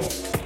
Ball.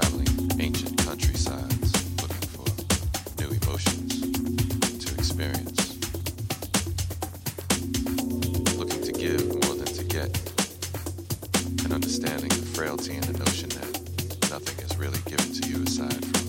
traveling ancient countrysides looking for new emotions to experience. Looking to give more than to get, and understanding the frailty and the notion that nothing is really given to you aside from.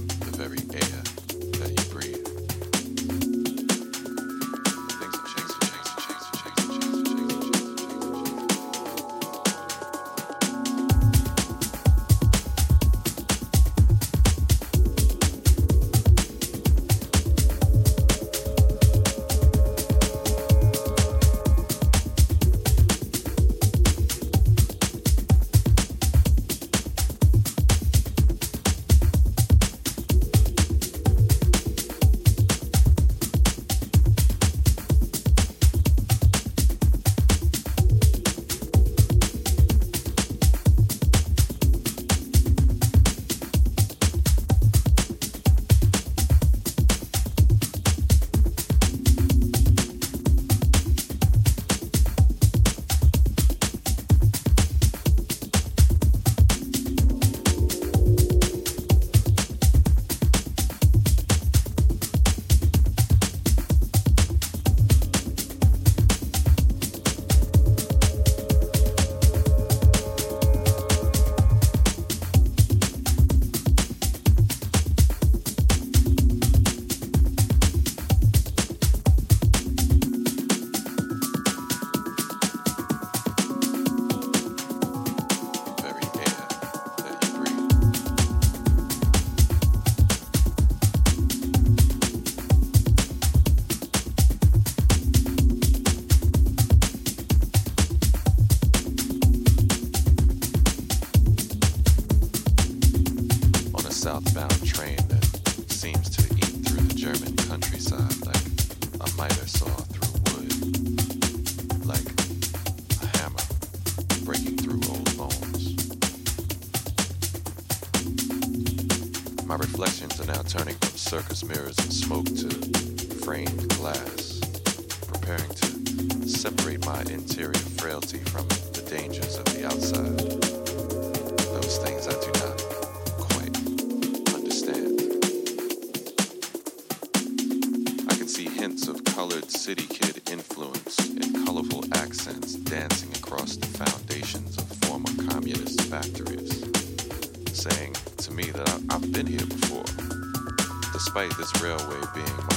might saw through wood, like a hammer breaking through old bones. My reflections are now turning from circus mirrors and smoke to framed glass, preparing to separate my interior frailty from the dangers of the outside. been here before, despite this railway being